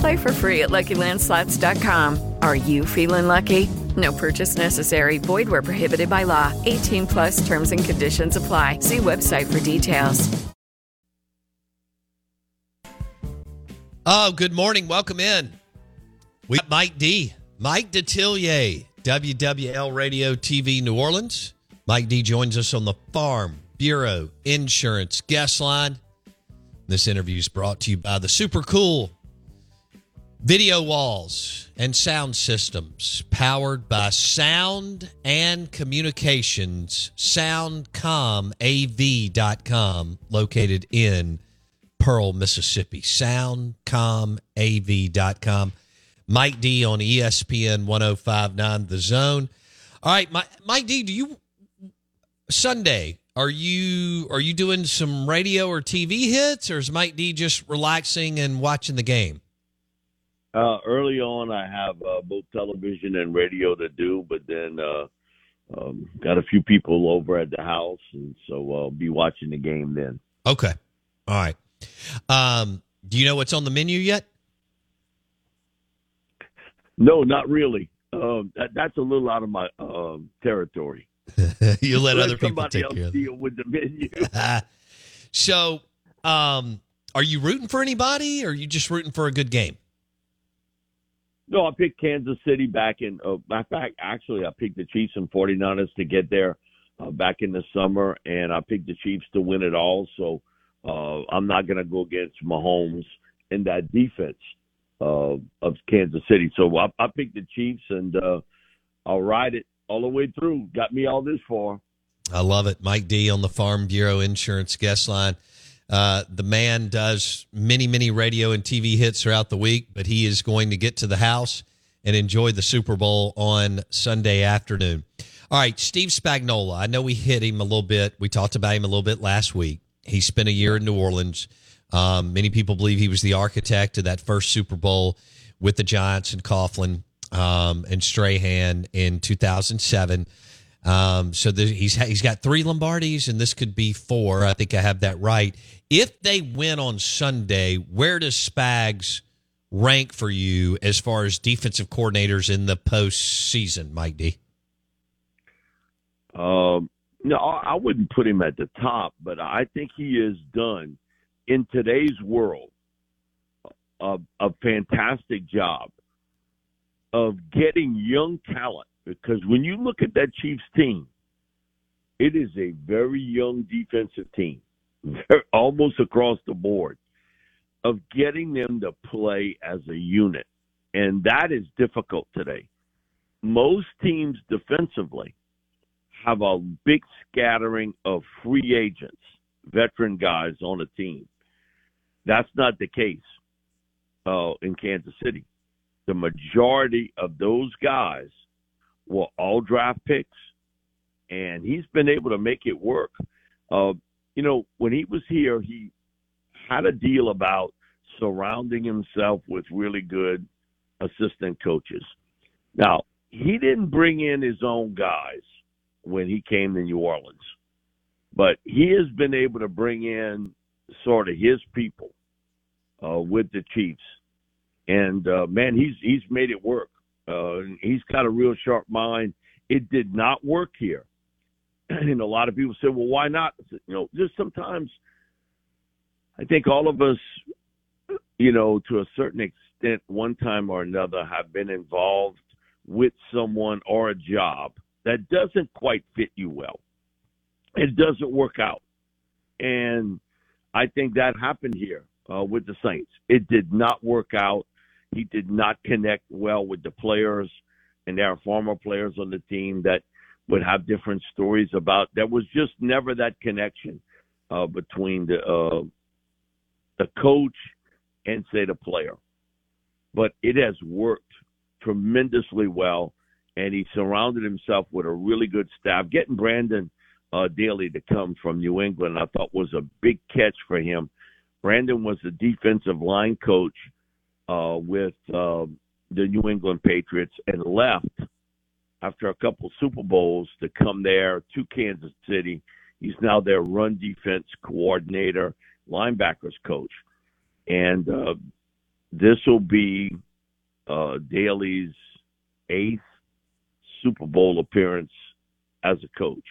Play for free at LuckyLandSlots.com. Are you feeling lucky? No purchase necessary. Void where prohibited by law. 18 plus terms and conditions apply. See website for details. Oh, good morning. Welcome in. We got Mike D. Mike Detillier, WWL Radio TV New Orleans. Mike D joins us on the Farm Bureau Insurance Guest Line. This interview is brought to you by the super cool video walls and sound systems powered by Sound and Communications, soundcomav.com, located in Pearl, Mississippi. Soundcomav.com. Mike D on ESPN 1059 The Zone. All right, Mike, Mike D, do you Sunday are you are you doing some radio or TV hits or is Mike D just relaxing and watching the game? Uh, early on, I have uh, both television and radio to do, but then uh, um, got a few people over at the house, and so I'll be watching the game then. Okay. All right. Um, do you know what's on the menu yet? No, not really. Um, that, that's a little out of my um, territory. you let other people take care of deal with the menu. so, um, are you rooting for anybody or are you just rooting for a good game? No, I picked Kansas City back in. Uh, fact, actually, I picked the Chiefs and 49ers to get there uh, back in the summer, and I picked the Chiefs to win it all. So uh, I'm not going to go against Mahomes in that defense uh, of Kansas City. So I, I picked the Chiefs, and uh, I'll ride it all the way through. Got me all this far. I love it. Mike D on the Farm Bureau Insurance guest line. Uh, the man does many, many radio and TV hits throughout the week, but he is going to get to the house and enjoy the Super Bowl on Sunday afternoon. All right, Steve Spagnuolo. I know we hit him a little bit. We talked about him a little bit last week. He spent a year in New Orleans. Um, many people believe he was the architect of that first Super Bowl with the Giants and Coughlin um, and Strahan in 2007. Um, so he's he's got three Lombardis, and this could be four. I think I have that right. If they win on Sunday, where does Spags rank for you as far as defensive coordinators in the postseason, Mike D? Um, no, I wouldn't put him at the top, but I think he has done in today's world a, a fantastic job of getting young talent. Because when you look at that Chiefs team, it is a very young defensive team, almost across the board, of getting them to play as a unit. And that is difficult today. Most teams defensively have a big scattering of free agents, veteran guys on a team. That's not the case uh, in Kansas City. The majority of those guys were all draft picks, and he's been able to make it work. Uh, you know, when he was here, he had a deal about surrounding himself with really good assistant coaches. Now, he didn't bring in his own guys when he came to New Orleans. but he has been able to bring in sort of his people uh, with the Chiefs, and uh, man, he's he's made it work. Uh, he's got a real sharp mind. It did not work here, and a lot of people said, "Well, why not?" You know, just sometimes I think all of us, you know, to a certain extent, one time or another, have been involved with someone or a job that doesn't quite fit you well. It doesn't work out. And I think that happened here uh, with the Saints. It did not work out. He did not connect well with the players, and there are former players on the team that would have different stories about. There was just never that connection uh, between the uh, the coach and say the player. But it has worked tremendously well, and he surrounded himself with a really good staff. Getting Brandon uh, Daly to come from New England, I thought was a big catch for him. Brandon was the defensive line coach uh, with uh, the New England Patriots and left after a couple Super Bowls to come there to Kansas City. He's now their run defense coordinator, linebackers coach, and uh, this will be uh, Daly's eighth Super Bowl appearance as a coach,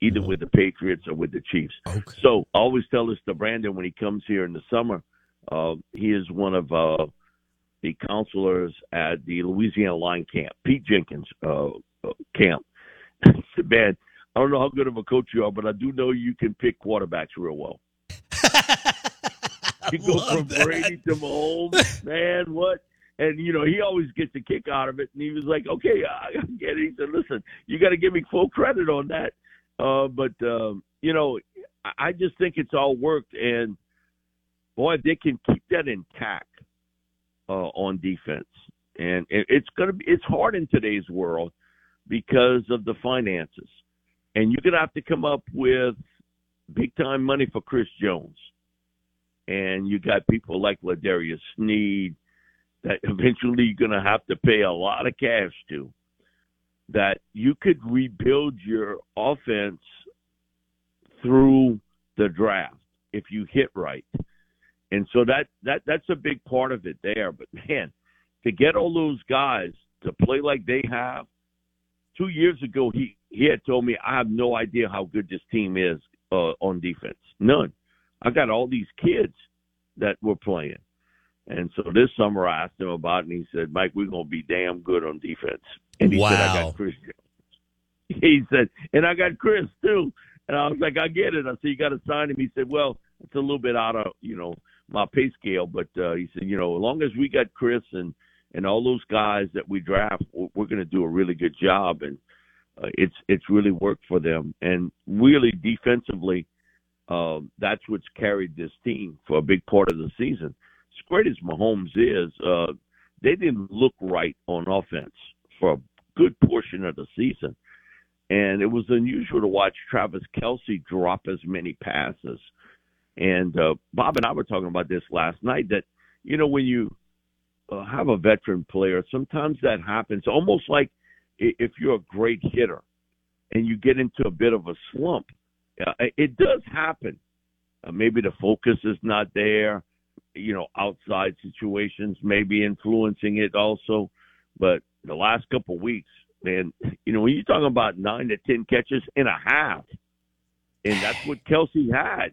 either with the Patriots or with the Chiefs. Okay. So I always tell this to Brandon when he comes here in the summer. Uh, he is one of uh, the counselors at the Louisiana Line Camp, Pete Jenkins uh, uh, camp. Man, I don't know how good of a coach you are, but I do know you can pick quarterbacks real well. you go from that. Brady to Mahomes, man. What? And you know he always gets a kick out of it. And he was like, "Okay, I get it." He said, "Listen, you got to give me full credit on that." Uh, but um, you know, I- I just think it's all worked, and boy, they can keep that intact uh, on defense, and it, it's gonna be it's hard in today's world because of the finances, and you're gonna have to come up with big time money for Chris Jones, and you got people like L'Jarius Sneed that eventually you're gonna have to pay a lot of cash to. That you could rebuild your offense through the draft if you hit right. And so that that that's a big part of it there. But man, to get all those guys to play like they have, two years ago he he had told me I have no idea how good this team is uh, on defense. None. I got all these kids that were playing. And so this summer I asked him about it and he said, Mike, we're gonna be damn good on defense. And he said, I got Chris Jones. He said, and I got Chris too. And I was like, I get it. I said, you got to sign him. He said, well, it's a little bit out of, you know, my pay scale. But uh, he said, you know, as long as we got Chris and, and all those guys that we draft, we're, going to do a really good job. And uh, it's, it's really worked for them. And really defensively, um, that's what's carried this team for a big part of the season. As great as Mahomes is, uh, they didn't look right on offense for a good portion of the season. And it was unusual to watch Travis Kelce drop as many passes. And uh, Bob and I were talking about this last night that, you know, when you uh, have a veteran player, sometimes that happens almost like if you're a great hitter and you get into a bit of a slump. Uh, it does happen. Uh, maybe the focus is not there. You know, outside situations may be influencing it also. But the last couple of weeks, man, you know, when you're talking about nine to ten catches in a half, and that's what Kelce had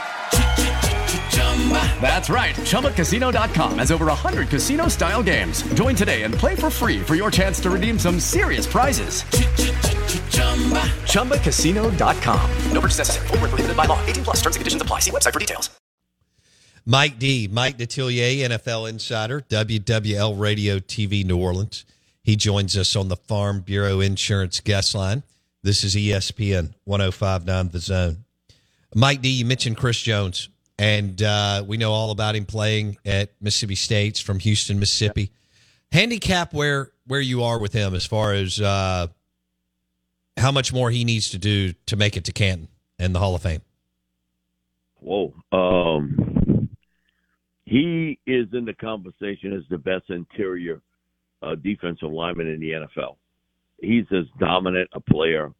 That's right. ChumbaCasino.com has over 100 casino style games. Join today and play for free for your chance to redeem some serious prizes. ChumbaCasino.com. No purchase necessary. Full prohibited by law. 18 plus terms and conditions apply. See website for details. Mike D, Mike Detillier, NFL insider, WWL Radio TV New Orleans. He joins us on the Farm Bureau Insurance guest line. This is ESPN 1059 The Zone. Mike D, you mentioned Chris Jones, and uh, we know all about him playing at Mississippi State's from Houston, Mississippi. Handicap where where you are with him as far as uh, how much more he needs to do to make it to Canton and the Hall of Fame. Whoa. Um, he is in the conversation as the best interior uh, defensive lineman in the NFL. He's as dominant a player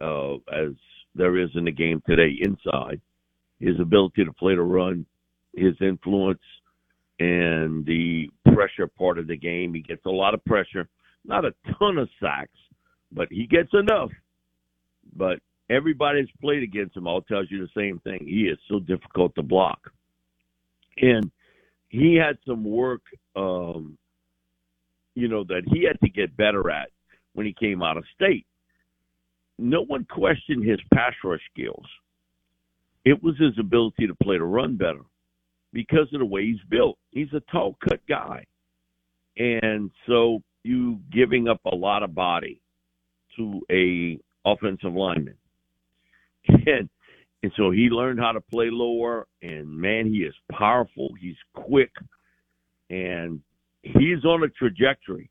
uh, as there is in the game today inside. His ability to play the run, his influence, and the pressure part of the game. He gets a lot of pressure, not a ton of sacks, but he gets enough. But everybody that's played against him all tells you the same thing. He is so difficult to block. And he had some work, um, you know, that he had to get better at when he came out of state. No one questioned his pass rush skills. It was his ability to play the run better because of the way he's built. He's a tall cut guy. And so you giving up a lot of body to a offensive lineman. And and so he learned how to play lower and man he is powerful, he's quick and he's on a trajectory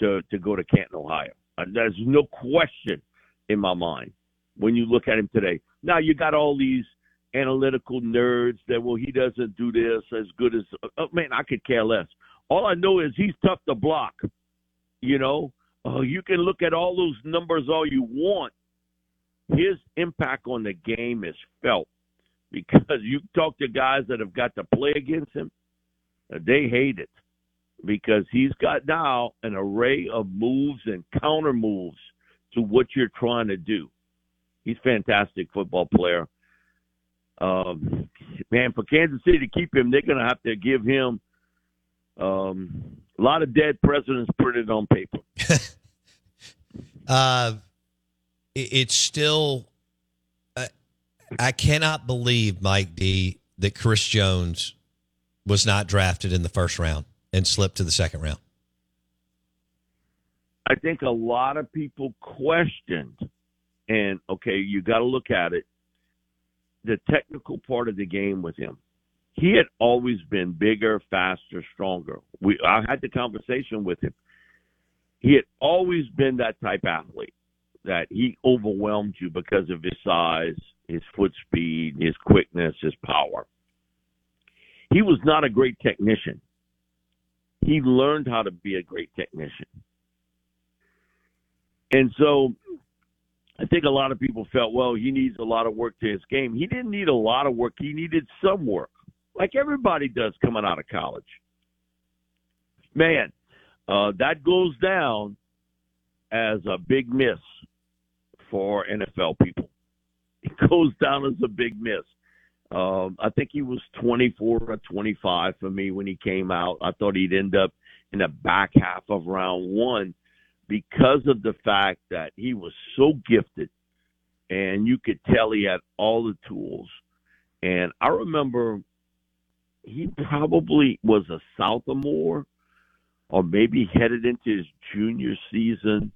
to to go to Canton, Ohio. Uh, There's no question in my mind when you look at him today. Now you got all these analytical nerds that well he doesn't do this as good as oh, man I could care less. All I know is he's tough to block. You know, uh, you can look at all those numbers all you want. His impact on the game is felt because you talk to guys that have got to play against him, uh, they hate it because he's got now an array of moves and counter moves to what you're trying to do. He's a fantastic football player. Um, man, for Kansas City to keep him, they're going to have to give him um, a lot of dead presidents printed on paper. Uh, it- it's still. I, I cannot believe Mike D that Chris Jones was not drafted in the first round and slipped to the second round. I think a lot of people questioned, and okay, you got to look at it. The technical part of the game with him, he had always been bigger, faster, stronger. We I had the conversation with him. He had always been that type athlete that he overwhelmed you because of his size, his foot speed, his quickness, his power. He was not a great technician. He learned how to be a great technician. And so I think a lot of people felt, well, he needs a lot of work to his game. He didn't need a lot of work. He needed some work, like everybody does coming out of college. Man, uh, that goes down as a big miss for NFL people. It goes down as a big miss. Um, I think he was 24 or 25 for me when he came out. I thought he'd end up in the back half of round one because of the fact that he was so gifted and you could tell he had all the tools. And I remember he probably was a sophomore or maybe headed into his junior season.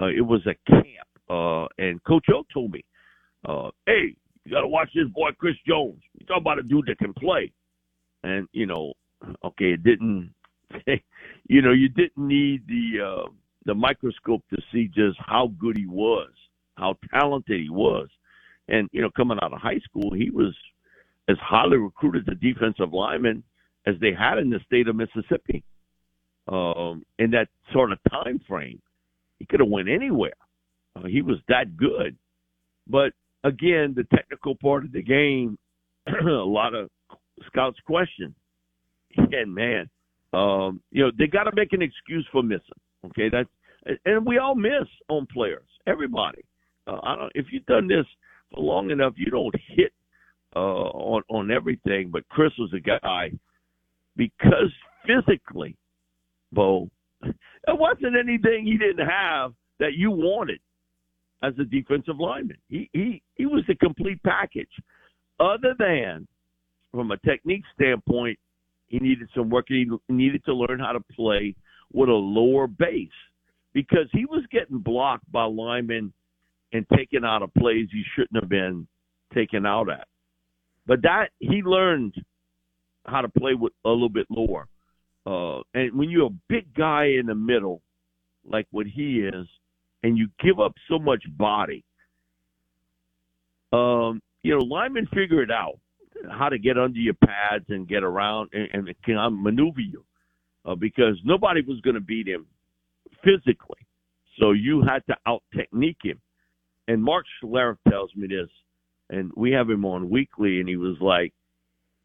Uh, it was a camp. Uh, and Coach O told me, uh, hey, you got to watch this boy, Chris Jones. You talk about a dude that can play. And, you know, okay, it didn't, you know, you didn't need the, uh, the microscope to see just how good he was, how talented he was. And, you know, coming out of high school, he was as highly recruited a defensive lineman as they had in the state of Mississippi. Um, in that sort of time frame, he could have went anywhere. Uh, he was that good. But again, the technical part of the game, a lot of scouts question. And man, um, you know, they got to make an excuse for missing. Okay, that's and we all miss on players. Everybody. Uh, I don't. If you've done this for long enough, you don't hit uh, on on everything. But Chris was a guy because physically, Bo, it wasn't anything he didn't have that you wanted as a defensive lineman. He he he was the complete package. Other than from a technique standpoint, he needed some work. He needed to learn how to play with a lower base because he was getting blocked by linemen and taken out of plays he shouldn't have been taken out at. But that he learned how to play with a little bit lower. Uh, and when you're a big guy in the middle, like what he is, and you give up so much body, um, you know, linemen figure it out how to get under your pads and get around and, and can maneuver you uh, because nobody was going to beat him physically. So you had to out technique him. And Mark Schlereth tells me this, and we have him on weekly, and he was like,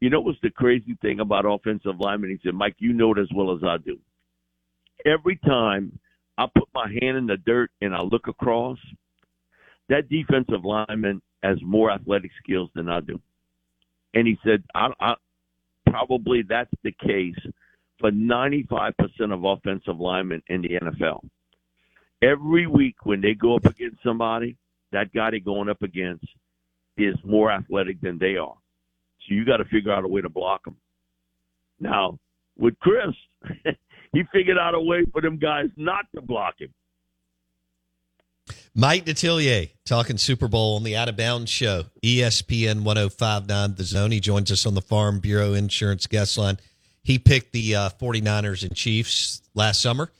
you know what's the crazy thing about offensive linemen? He said, Mike, you know it as well as I do. Every time I put my hand in the dirt and I look across, that defensive lineman has more athletic skills than I do. And he said, I, I, probably that's the case for 95% of offensive linemen in the NFL. Every week when they go up against somebody, that guy they're going up against is more athletic than they are. So you got to figure out a way to block them. Now, with Chris, he figured out a way for them guys not to block him. Mike Detillier talking Super Bowl on the Out of Bounds show, ESPN 1059 The Zone. He joins us on the Farm Bureau Insurance guest line. He picked the uh, 49ers and Chiefs last summer,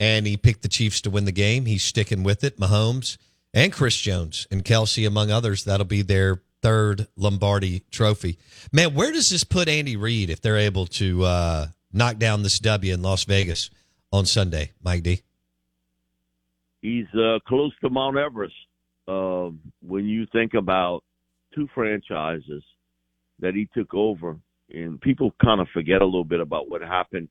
and he picked the Chiefs to win the game. He's sticking with it. Mahomes and Chris Jones and Kelce, among others, that'll be their third Lombardi trophy. Man, where does this put Andy Reid if they're able to uh, knock down this W in Las Vegas on Sunday, Mike D? He's uh, close to Mount Everest. Uh, when you think about two franchises that he took over, and people kind of forget a little bit about what happened.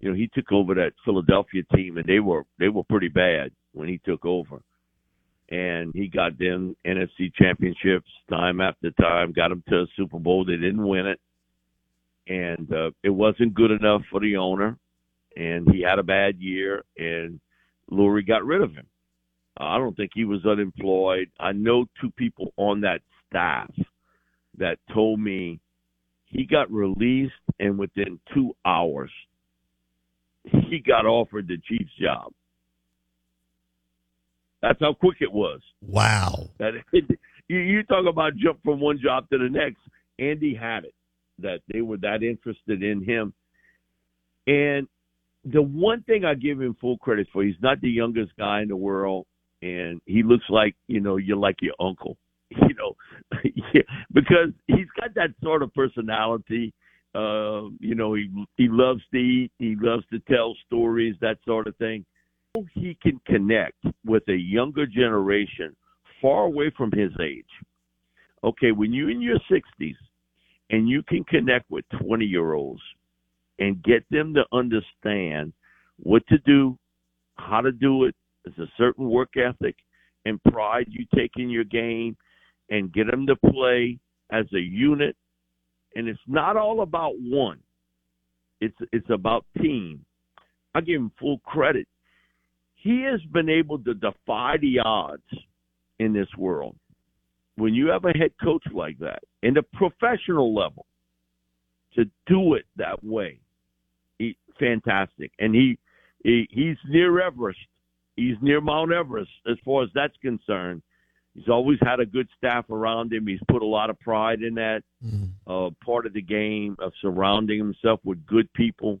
You know, he took over that Philadelphia team, and they were they were pretty bad when he took over. And he got them NFC championships time after time, got them to a Super Bowl. They didn't win it, and uh, it wasn't good enough for the owner. And he had a bad year, and Lurie got rid of him. I don't think he was unemployed. I know two people on that staff that told me he got released and within two hours he got offered the Chiefs job. That's how quick it was. Wow. That it, you, you talk about jump from one job to the next. Andy had it that they were that interested in him. And the one thing I give him full credit for, he's not the youngest guy in the world and he looks like you know you're like your uncle you know because he's got that sort of personality uh you know he he loves to eat he loves to tell stories that sort of thing. He can connect with a younger generation far away from his age. Okay when you're in your 60s and you can connect with 20 year olds and get them to understand what to do how to do it there's a certain work ethic and pride you take in your game and get them to play as a unit. And it's not all about one. It's it's about team. I give him full credit. He has been able to defy the odds in this world. When you have a head coach like that in the professional level, to do it that way, he, fantastic. And he, he he's near Everest he's near Mount Everest as far as that's concerned. He's always had a good staff around him. He's put a lot of pride in that mm. uh, part of the game of surrounding himself with good people.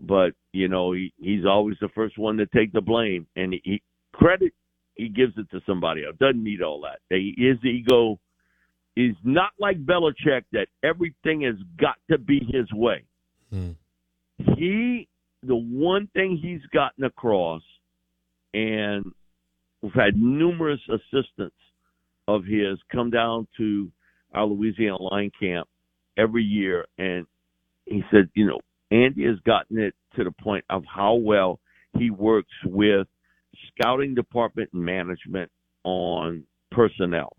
But you know, he he's always the first one to take the blame, and he, he credit he gives it to somebody else. Doesn't need all that. His ego is not like Belichick that everything has got to be his way. Mm. He, the one thing he's gotten across and we've had numerous assistants of his come down to our Louisiana line camp every year, and he said, you know, Andy has gotten it to the point of how well he works with scouting department management on personnel.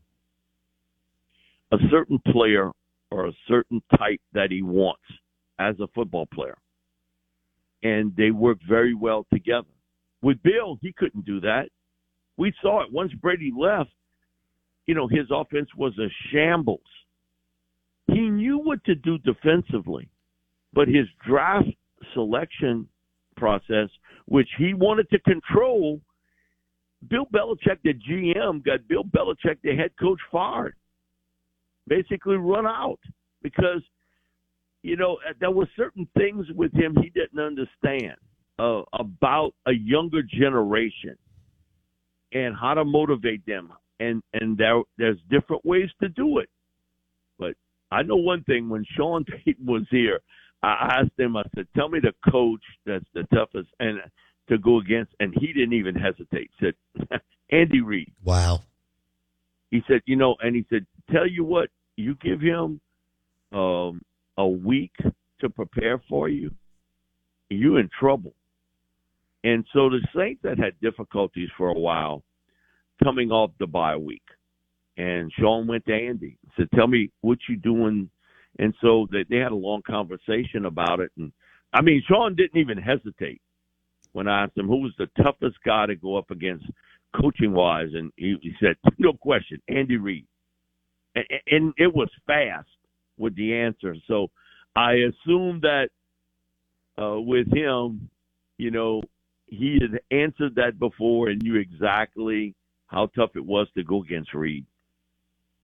a certain player or a certain type that he wants as a football player. And they work very well together. With Bill, he couldn't do that. We saw it once Brady left, you know, his offense was a shambles. He knew what to do defensively, but his draft selection process, which he wanted to control, Bill Belichick, the GM, got Bill Belichick, the head coach, fired. Basically, run out because you know there were certain things with him he didn't understand uh, about a younger generation and how to motivate them, and and there there's different ways to do it. But I know one thing: when Sean Payton was here, I asked him. I said, "Tell me the coach that's the toughest and to go against," and he didn't even hesitate. He said, "Andy Reid." Wow. He said, "You know," and he said, "Tell you what, you give him um, a week to prepare for you, you in trouble." And so the Saints had had difficulties for a while coming off the bye week. And Sean went to Andy and said, Tell me what you doing. And so they, they had a long conversation about it. And I mean, Sean didn't even hesitate when I asked him who was the toughest guy to go up against coaching wise. And he, he said, No question, Andy Reid. And, and it was fast with the answer. So I assume that uh, with him, you know, he had answered that before and knew exactly how tough it was to go against Reid.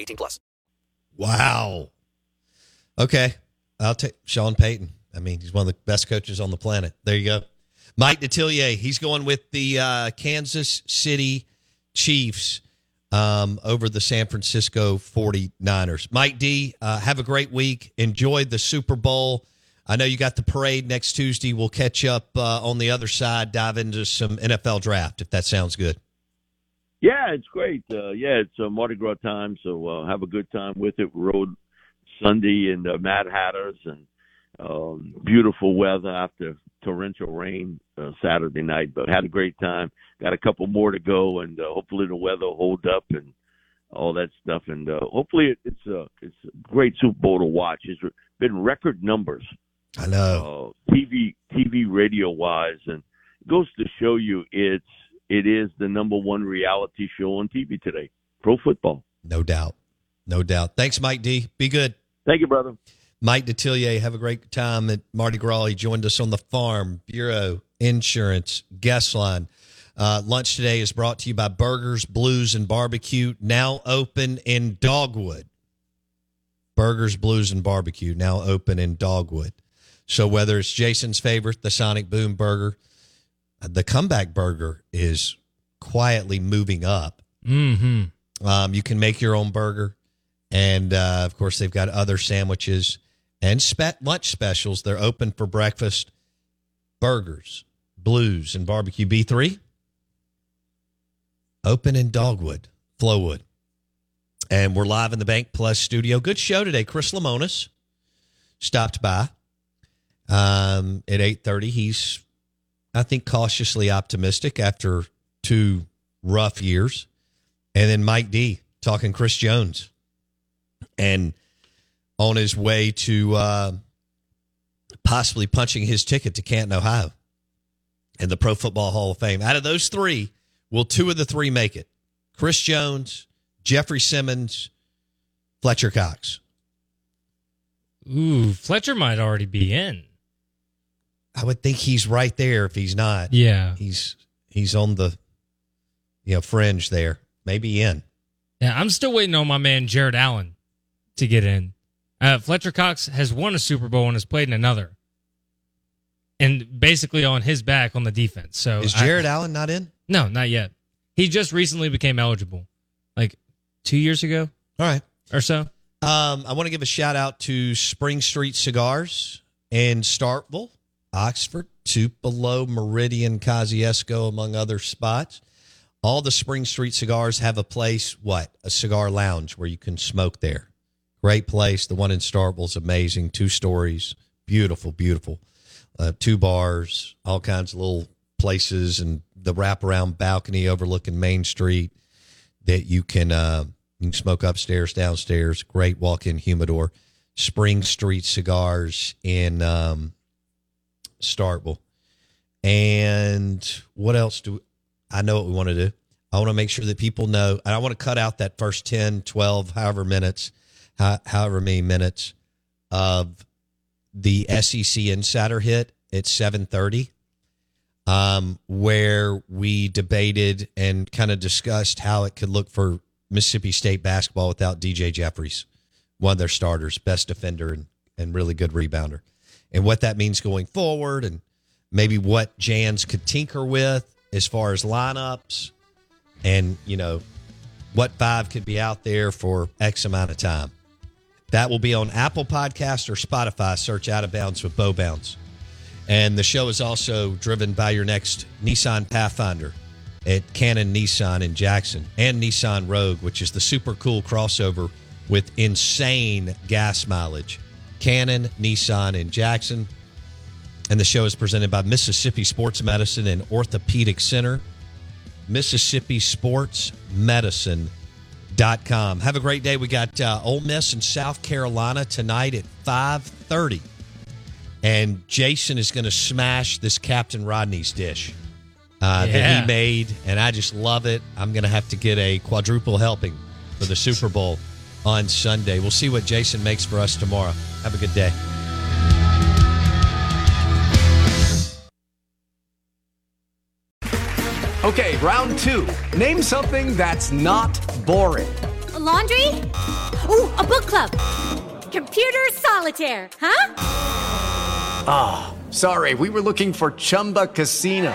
18 plus. Wow. Okay. I'll take Sean Payton. I mean, he's one of the best coaches on the planet. There you go. Mike Detillier, he's going with the uh, Kansas City Chiefs um, over the San Francisco 49ers. Mike D, uh, have a great week. Enjoy the Super Bowl. I know you got the parade next Tuesday. We'll catch up uh, on the other side, dive into some NFL draft, if that sounds good. Yeah, it's great. Uh, yeah, it's uh, Mardi Gras time, so uh, have a good time with it. We rode Sunday in the Mad Hatters and um, beautiful weather after torrential rain uh, Saturday night, but had a great time. Got a couple more to go, and uh, hopefully the weather will hold up and all that stuff. And uh, hopefully it, it's a it's a great Super Bowl to watch. It's been record numbers I know. uh, TV TV radio wise, and it goes to show you it's it is the number one reality show on TV today, pro football. No doubt, no doubt. Thanks, Mike D. Be good. Thank you, brother. Mike Detillier, have a great time at Mardi Gras. He joined us on the Farm Bureau Insurance Guest Line. Uh, lunch today is brought to you by Burgers, Blues, and Barbecue, now open in Dogwood. Burgers, Blues, and Barbecue, now open in Dogwood. So whether it's Jason's favorite, the Sonic Boom Burger, the Comeback Burger is quietly moving up. Mm-hmm. Um, you can make your own burger, and uh, of course they've got other sandwiches and spe- lunch specials. They're open for breakfast. Burgers, Blues, and Barbecue B three. Open in Dogwood, Flowwood, and we're live in the Bank Plus studio. Good show today. Chris Lemonis stopped by um, at eight thirty. He's, I think, cautiously optimistic after two rough years, and then Mike D talking Chris Jones, and on his way to uh, possibly punching his ticket to Canton, Ohio, and the Pro Football Hall of Fame. Out of those three, will two of the three make it? Chris Jones, Jeffrey Simmons, Fletcher Cox. Ooh, Fletcher might already be in. I would think he's right there if he's not. Yeah. He's he's on the you know fringe there. Maybe in. Yeah, I'm still waiting on my man Jared Allen to get in. Uh, Fletcher Cox has won a Super Bowl and has played in another, and basically on his back on the defense. So Is I- Jared Allen not in? no, not yet. He just recently became eligible, like two years ago All right. or so. Um, I want to give a shout out to Spring Street Cigars in Starkville, Oxford, Tupelo, Meridian, Kosciusko, among other spots. All the Spring Street cigars have a place, what? A cigar lounge where you can smoke there. Great place. The one in Starkville is amazing. Two stories. Beautiful, beautiful. Uh, two bars, all kinds of little places, and the wraparound balcony overlooking Main Street that you can uh, you can smoke upstairs, downstairs. Great walk-in humidor. Spring Street Cigars in um, Starkville. And what else do I know what we want to do? I want to make sure that people know, and I want to cut out that first 10, 12, however minutes, however many minutes of the SEC Insider hit at 730, um, where we debated and kind of discussed how it could look for Mississippi State basketball without DJ Jeffries, one of their starters, best defender and, and really good rebounder, and what that means going forward, and maybe what Jans could tinker with as far as lineups, and you know what five could be out there for X amount of time. That will be on Apple Podcast or Spotify. Search Out of Bounds with Bo Bounds. And the show is also driven by your next Nissan Pathfinder at Cannon Nissan in Jackson and Nissan Rogue, which is the super cool crossover with insane gas mileage. Cannon Nissan and Jackson. And the show is presented by Mississippi Sports Medicine and Orthopedic Center. Mississippi Sports Medicine dot com. Have a great day. We got uh, Ole Miss in South Carolina tonight at 5.30. And Jason is going to smash this Captain Rodney's dish uh, that he made. And I just love it. I'm going to have to get a quadruple helping for the Super Bowl on Sunday. We'll see what Jason makes for us tomorrow. Have a good day. Okay, round two. Name something that's not boring. A laundry? Ooh, a book club. Computer solitaire, huh? Ah, sorry, we were looking for Chumba Casino.